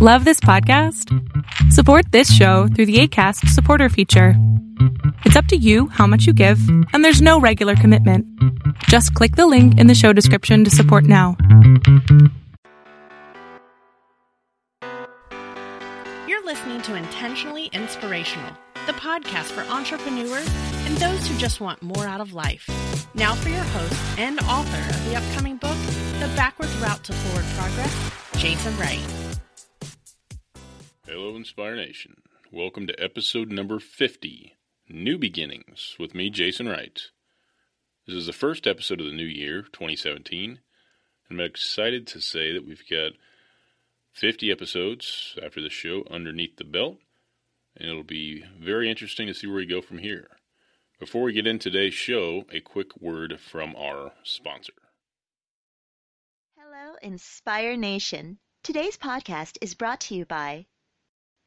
Love this podcast? Support this show through the ACAST supporter feature. It's up to you how much you give, and there's no regular commitment. Just click the link in the show description to support now. You're listening to Intentionally Inspirational, the podcast for entrepreneurs and those who just want more out of life. Now for your host and author of the upcoming book, The Backwards Route to Forward Progress, Jason Wright. Hello, Inspire Nation. Welcome to episode number 50 New Beginnings with me, Jason Wright. This is the first episode of the new year, 2017. and I'm excited to say that we've got 50 episodes after the show underneath the belt, and it'll be very interesting to see where we go from here. Before we get into today's show, a quick word from our sponsor. Hello, Inspire Nation. Today's podcast is brought to you by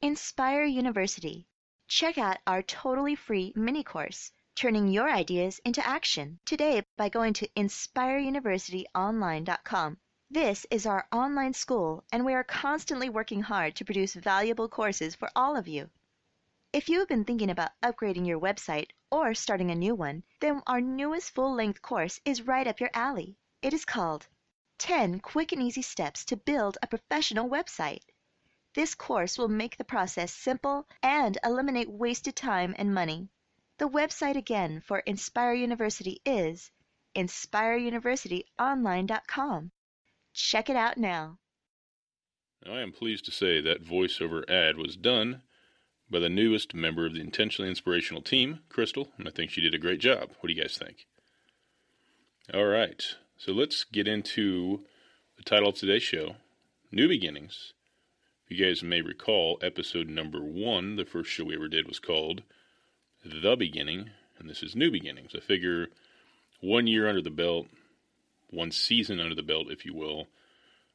Inspire University. Check out our totally free mini course, Turning Your Ideas into Action, today by going to inspireuniversityonline.com. This is our online school, and we are constantly working hard to produce valuable courses for all of you. If you have been thinking about upgrading your website or starting a new one, then our newest full length course is right up your alley. It is called 10 Quick and Easy Steps to Build a Professional Website. This course will make the process simple and eliminate wasted time and money. The website again for Inspire University is inspireuniversityonline.com. Check it out now. I am pleased to say that voiceover ad was done by the newest member of the Intentionally Inspirational team, Crystal, and I think she did a great job. What do you guys think? All right, so let's get into the title of today's show New Beginnings. You guys may recall, episode number one, the first show we ever did, was called The Beginning, and this is New Beginnings. I figure one year under the belt, one season under the belt, if you will.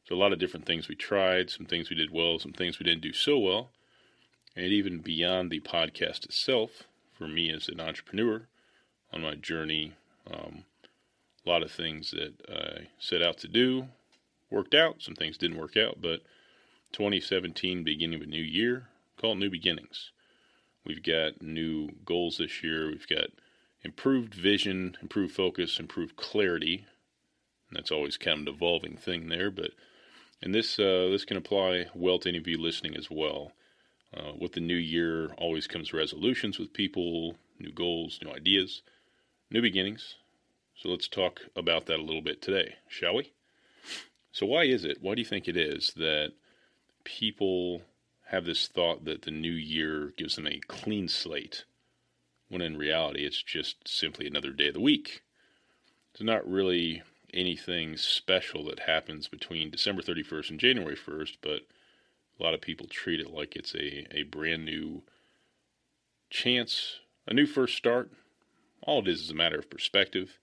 So a lot of different things we tried, some things we did well, some things we didn't do so well, and even beyond the podcast itself, for me as an entrepreneur on my journey, um, a lot of things that I set out to do worked out. Some things didn't work out, but 2017, beginning of a new year, call it new beginnings. We've got new goals this year. We've got improved vision, improved focus, improved clarity. And that's always kind of an evolving thing there, but and this uh, this can apply well to any of you listening as well. Uh, with the new year, always comes resolutions with people, new goals, new ideas, new beginnings. So let's talk about that a little bit today, shall we? So why is it? Why do you think it is that people have this thought that the new year gives them a clean slate, when in reality it's just simply another day of the week. It's not really anything special that happens between December 31st and January 1st, but a lot of people treat it like it's a, a brand new chance, a new first start. All it is is a matter of perspective.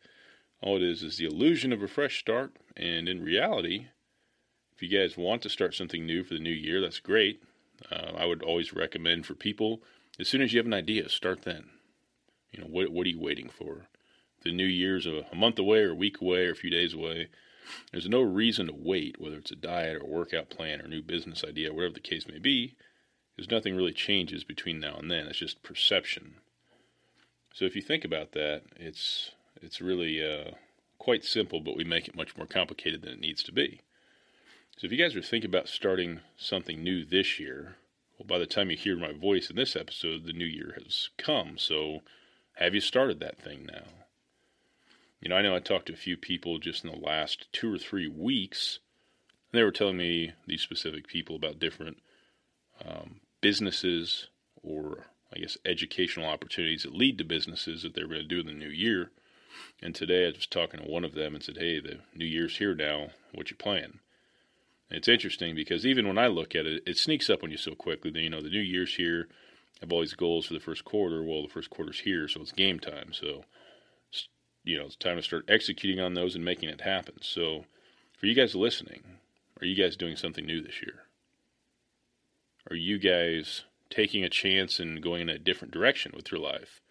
All it is is the illusion of a fresh start, and in reality, if you guys want to start something new for the new year, that's great. Uh, I would always recommend for people as soon as you have an idea, start then. You know, what what are you waiting for? The new year's a, a month away, or a week away, or a few days away. There's no reason to wait, whether it's a diet or workout plan or new business idea, whatever the case may be, because nothing really changes between now and then. It's just perception. So if you think about that, it's it's really uh, quite simple, but we make it much more complicated than it needs to be. So if you guys are thinking about starting something new this year, well, by the time you hear my voice in this episode, the new year has come. So have you started that thing now? You know, I know I talked to a few people just in the last two or three weeks, and they were telling me these specific people about different um, businesses or, I guess, educational opportunities that lead to businesses that they're going to do in the new year. And today I was talking to one of them and said, Hey, the new year's here now. What's you plan? It's interesting because even when I look at it, it sneaks up on you so quickly. That, you know, the new year's here. I have all these goals for the first quarter. Well, the first quarter's here, so it's game time. So, you know, it's time to start executing on those and making it happen. So, for you guys listening, are you guys doing something new this year? Are you guys taking a chance and going in a different direction with your life?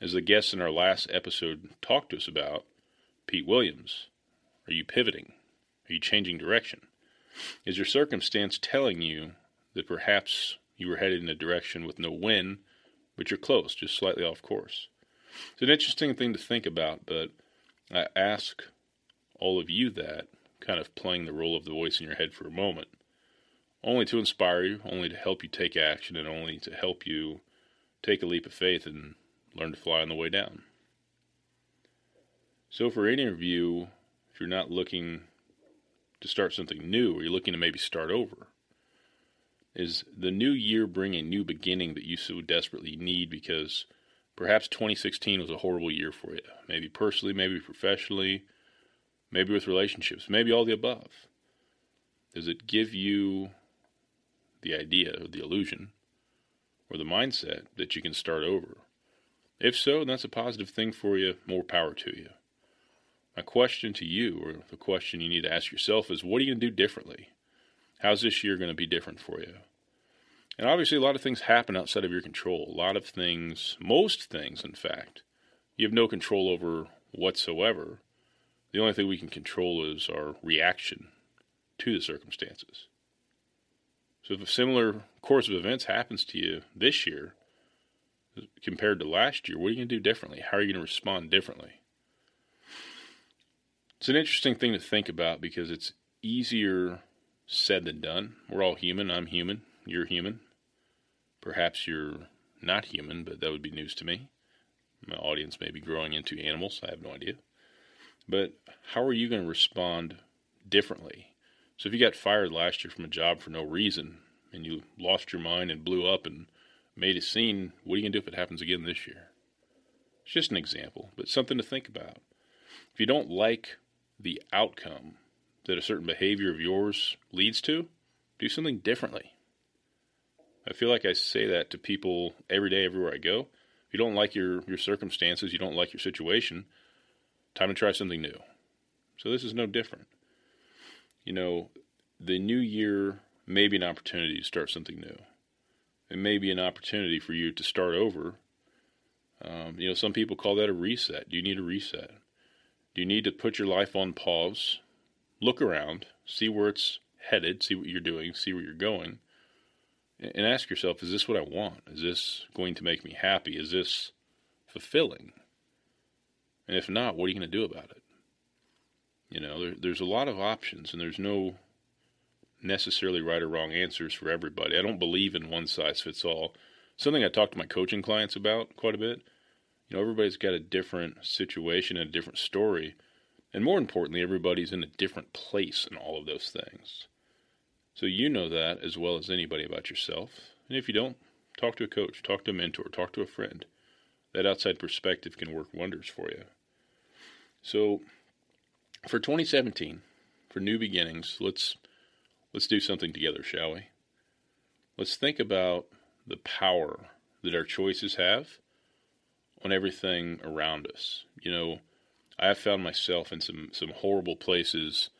As the guest in our last episode talked to us about, Pete Williams, are you pivoting? Are you changing direction? Is your circumstance telling you that perhaps you were headed in a direction with no wind, but you're close, just slightly off course? It's an interesting thing to think about, but I ask all of you that, kind of playing the role of the voice in your head for a moment, only to inspire you, only to help you take action, and only to help you take a leap of faith and learn to fly on the way down. So, for any of you, if you're not looking to start something new or you're looking to maybe start over, is the new year bring a new beginning that you so desperately need because perhaps 2016 was a horrible year for you? Maybe personally, maybe professionally, maybe with relationships, maybe all the above. Does it give you the idea or the illusion or the mindset that you can start over? If so, that's a positive thing for you. More power to you. My question to you, or the question you need to ask yourself, is what are you going to do differently? How's this year going to be different for you? And obviously, a lot of things happen outside of your control. A lot of things, most things, in fact, you have no control over whatsoever. The only thing we can control is our reaction to the circumstances. So, if a similar course of events happens to you this year compared to last year, what are you going to do differently? How are you going to respond differently? It's an interesting thing to think about because it's easier said than done. We're all human. I'm human. You're human. Perhaps you're not human, but that would be news to me. My audience may be growing into animals. I have no idea. But how are you going to respond differently? So if you got fired last year from a job for no reason and you lost your mind and blew up and made a scene, what are you going to do if it happens again this year? It's just an example, but something to think about. If you don't like the outcome that a certain behavior of yours leads to, do something differently. I feel like I say that to people every day, everywhere I go. If you don't like your, your circumstances, you don't like your situation, time to try something new. So this is no different. You know, the new year may be an opportunity to start something new. It may be an opportunity for you to start over. Um, you know, some people call that a reset. Do you need a reset? Do you need to put your life on pause, look around, see where it's headed, see what you're doing, see where you're going, and ask yourself, is this what I want? Is this going to make me happy? Is this fulfilling? And if not, what are you going to do about it? You know, there, there's a lot of options, and there's no necessarily right or wrong answers for everybody. I don't believe in one size fits all. Something I talk to my coaching clients about quite a bit. You know, everybody's got a different situation and a different story. And more importantly, everybody's in a different place in all of those things. So you know that as well as anybody about yourself. And if you don't, talk to a coach, talk to a mentor, talk to a friend. That outside perspective can work wonders for you. So for 2017, for new beginnings, let's let's do something together, shall we? Let's think about the power that our choices have on everything around us. You know, I have found myself in some some horrible places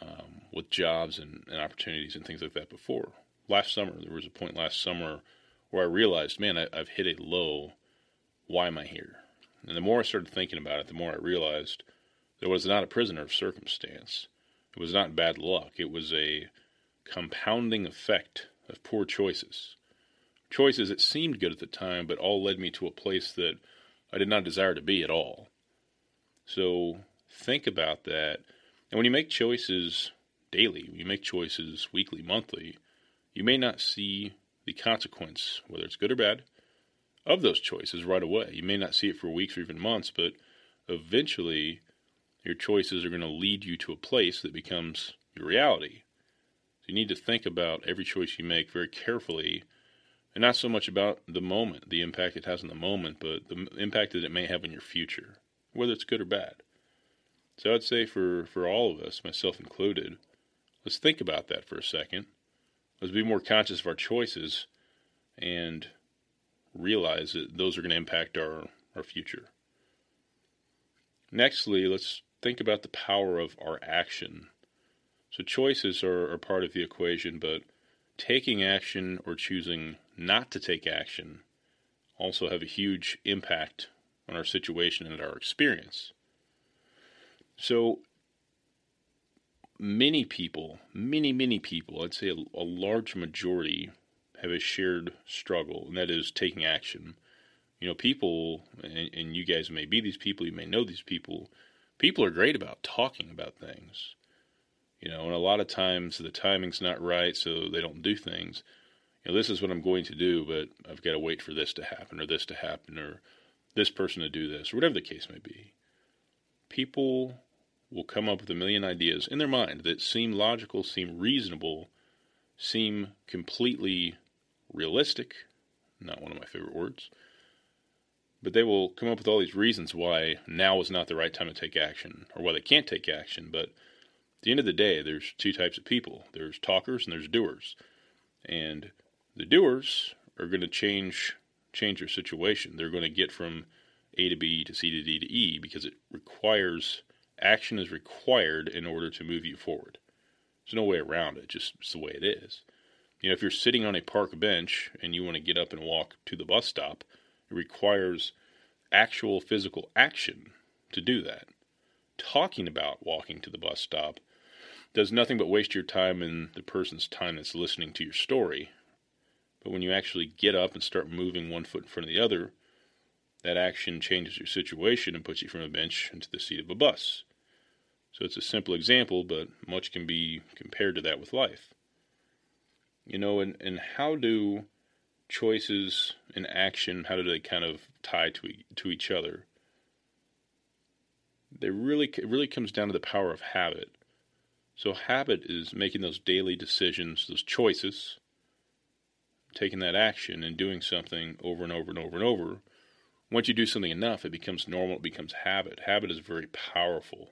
um, with jobs and, and opportunities and things like that before. Last summer, there was a point last summer where I realized, man, I, I've hit a low. Why am I here? And the more I started thinking about it, the more I realized that I was not a prisoner of circumstance. It was not bad luck. It was a compounding effect of poor choices. Choices that seemed good at the time, but all led me to a place that I did not desire to be at all. So think about that. And when you make choices daily, when you make choices weekly, monthly, you may not see the consequence, whether it's good or bad, of those choices right away. You may not see it for weeks or even months, but eventually your choices are going to lead you to a place that becomes your reality. So you need to think about every choice you make very carefully and not so much about the moment, the impact it has in the moment, but the impact that it may have in your future whether it's good or bad. So I'd say for, for all of us, myself included, let's think about that for a second. Let's be more conscious of our choices and realize that those are going to impact our, our future. Nextly, let's think about the power of our action. So choices are, are part of the equation, but taking action or choosing not to take action also have a huge impact on our situation and our experience. So, many people, many, many people, I'd say a, a large majority, have a shared struggle, and that is taking action. You know, people, and, and you guys may be these people, you may know these people. People are great about talking about things, you know, and a lot of times the timing's not right, so they don't do things. Know, this is what I'm going to do, but I've got to wait for this to happen, or this to happen, or this person to do this, or whatever the case may be. People will come up with a million ideas in their mind that seem logical, seem reasonable, seem completely realistic. Not one of my favorite words. But they will come up with all these reasons why now is not the right time to take action, or why they can't take action. But at the end of the day, there's two types of people there's talkers and there's doers. And the doers are going to change change their situation. They're going to get from A to B to C to D to E because it requires action is required in order to move you forward. There's no way around it, just it's the way it is. You know, if you're sitting on a park bench and you want to get up and walk to the bus stop, it requires actual physical action to do that. Talking about walking to the bus stop does nothing but waste your time and the person's time that's listening to your story. But when you actually get up and start moving one foot in front of the other, that action changes your situation and puts you from a bench into the seat of a bus. So it's a simple example, but much can be compared to that with life. You know, and, and how do choices and action, how do they kind of tie to, to each other? They really, it really comes down to the power of habit. So habit is making those daily decisions, those choices, taking that action and doing something over and over and over and over. Once you do something enough, it becomes normal, it becomes habit. Habit is very powerful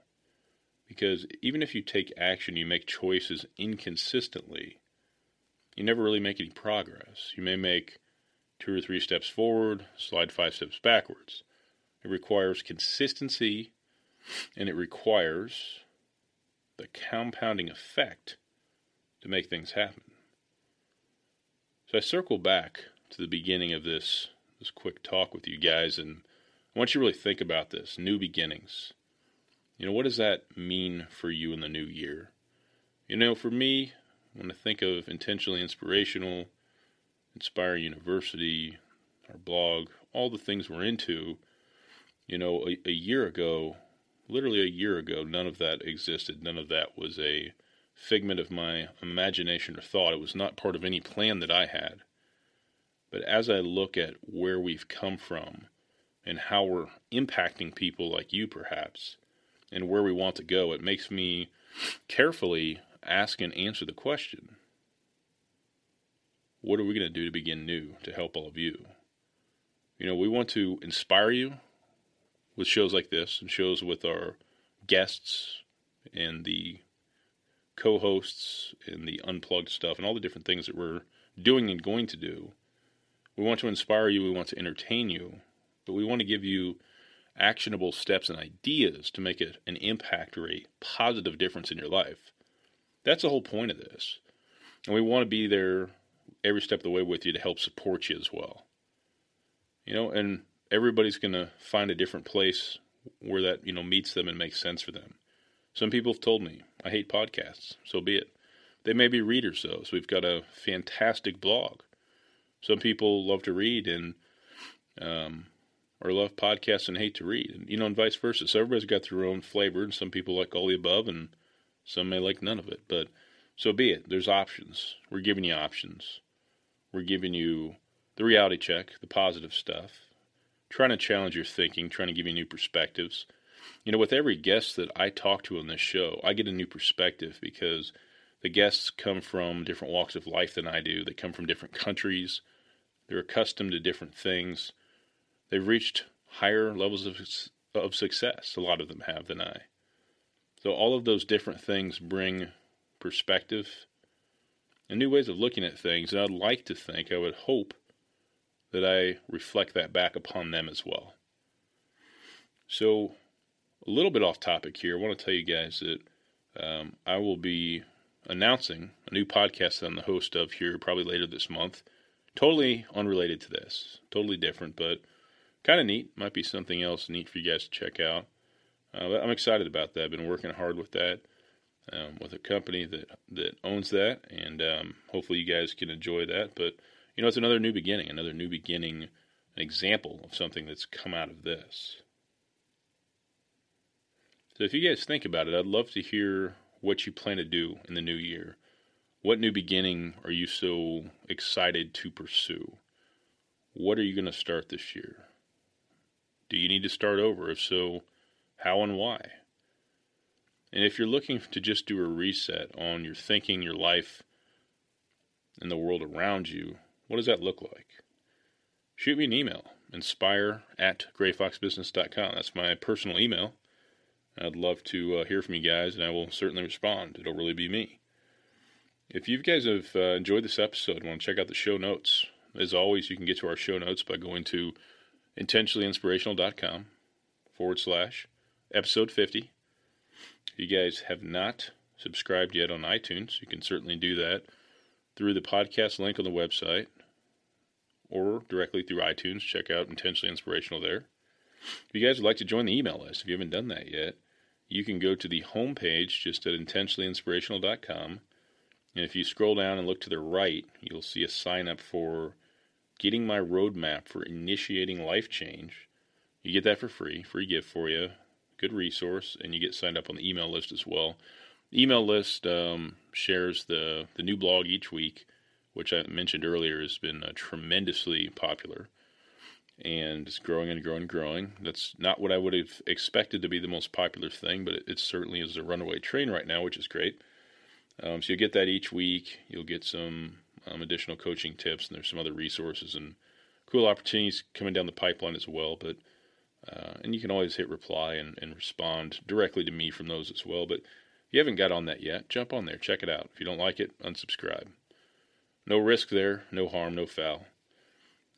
because even if you take action, you make choices inconsistently, you never really make any progress. You may make two or three steps forward, slide five steps backwards. It requires consistency and it requires the compounding effect to make things happen. So I circle back to the beginning of this this quick talk with you guys and I want you to really think about this, new beginnings. You know, what does that mean for you in the new year? You know, for me, when I think of intentionally inspirational, Inspire University, our blog, all the things we're into, you know, a, a year ago, literally a year ago, none of that existed. None of that was a figment of my imagination or thought. It was not part of any plan that I had. But as I look at where we've come from and how we're impacting people like you, perhaps, and where we want to go, it makes me carefully ask and answer the question what are we going to do to begin new to help all of you? You know, we want to inspire you with shows like this and shows with our guests and the co hosts and the unplugged stuff and all the different things that we're doing and going to do. We want to inspire you, we want to entertain you, but we want to give you actionable steps and ideas to make it an impact or a positive difference in your life. That's the whole point of this. And we want to be there every step of the way with you to help support you as well. You know, and everybody's going to find a different place where that, you know, meets them and makes sense for them. Some people have told me, I hate podcasts, so be it. They may be readers, though, so we've got a fantastic blog. Some people love to read and um, or love podcasts and hate to read, and you know, and vice versa. So everybody's got their own flavor, and some people like all the above, and some may like none of it. But so be it. There's options. We're giving you options. We're giving you the reality check, the positive stuff, trying to challenge your thinking, trying to give you new perspectives. You know, with every guest that I talk to on this show, I get a new perspective because the guests come from different walks of life than I do. They come from different countries. They're accustomed to different things. They've reached higher levels of, of success, a lot of them have, than I. So, all of those different things bring perspective and new ways of looking at things. And I'd like to think, I would hope, that I reflect that back upon them as well. So, a little bit off topic here, I want to tell you guys that um, I will be announcing a new podcast that I'm the host of here probably later this month. Totally unrelated to this, totally different, but kind of neat. Might be something else neat for you guys to check out. Uh, I'm excited about that. I've been working hard with that. um, with a company that that owns that, and um, hopefully you guys can enjoy that. But you know, it's another new beginning, another new beginning, an example of something that's come out of this. So if you guys think about it, I'd love to hear what you plan to do in the new year. What new beginning are you so excited to pursue? What are you going to start this year? Do you need to start over? If so, how and why? And if you're looking to just do a reset on your thinking, your life, and the world around you, what does that look like? Shoot me an email, inspire at grayfoxbusiness.com. That's my personal email. I'd love to uh, hear from you guys, and I will certainly respond. It'll really be me. If you guys have uh, enjoyed this episode and want to check out the show notes, as always, you can get to our show notes by going to intentionallyinspirational.com forward slash episode 50. If you guys have not subscribed yet on iTunes, you can certainly do that through the podcast link on the website or directly through iTunes. Check out Intentionally Inspirational there. If you guys would like to join the email list, if you haven't done that yet, you can go to the homepage just at intentionallyinspirational.com. And if you scroll down and look to the right, you'll see a sign up for getting my roadmap for initiating life change. You get that for free, free gift for you, good resource, and you get signed up on the email list as well. The email list um, shares the the new blog each week, which I mentioned earlier has been uh, tremendously popular and it's growing and growing and growing. That's not what I would have expected to be the most popular thing, but it, it certainly is a runaway train right now, which is great. Um, so you get that each week. You'll get some um, additional coaching tips, and there's some other resources and cool opportunities coming down the pipeline as well. But uh, and you can always hit reply and, and respond directly to me from those as well. But if you haven't got on that yet, jump on there, check it out. If you don't like it, unsubscribe. No risk there, no harm, no foul.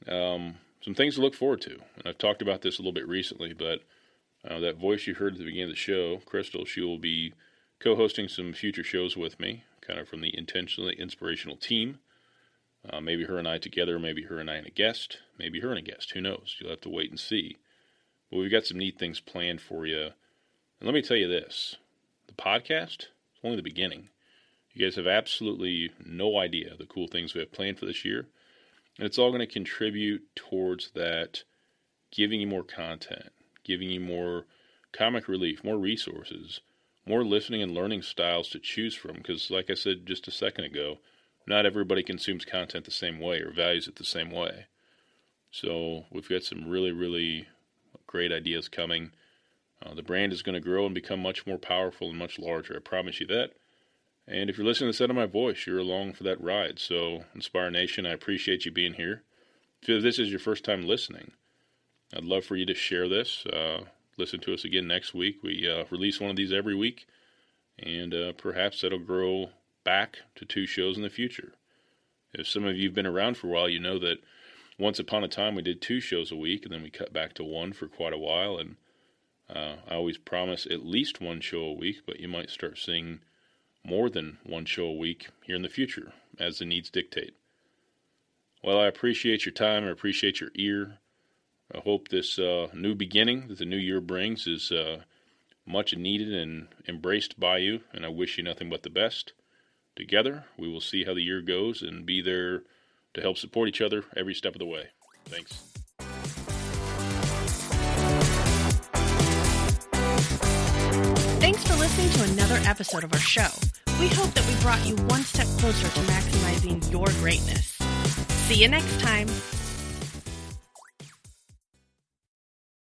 Um, some things to look forward to. And I've talked about this a little bit recently, but uh, that voice you heard at the beginning of the show, Crystal, she will be co hosting some future shows with me, kind of from the intentionally inspirational team. Uh, maybe her and I together, maybe her and I and a guest, maybe her and a guest. Who knows? You'll have to wait and see. But we've got some neat things planned for you. And let me tell you this the podcast is only the beginning. You guys have absolutely no idea the cool things we have planned for this year. And it's all going to contribute towards that giving you more content, giving you more comic relief, more resources, more listening and learning styles to choose from. Because, like I said just a second ago, not everybody consumes content the same way or values it the same way. So, we've got some really, really great ideas coming. Uh, the brand is going to grow and become much more powerful and much larger. I promise you that. And if you're listening to the sound of my voice, you're along for that ride. So, Inspire Nation, I appreciate you being here. If this is your first time listening, I'd love for you to share this. Uh, listen to us again next week. We uh, release one of these every week, and uh, perhaps that'll grow back to two shows in the future. If some of you have been around for a while, you know that once upon a time we did two shows a week, and then we cut back to one for quite a while. And uh, I always promise at least one show a week, but you might start seeing more than one show a week here in the future as the needs dictate. Well, I appreciate your time. I appreciate your ear. I hope this uh, new beginning that the new year brings is uh, much needed and embraced by you, and I wish you nothing but the best. Together, we will see how the year goes and be there to help support each other every step of the way. Thanks. Thanks for listening to another episode of our show. We hope that we brought you one step closer to maximizing your greatness. See you next time.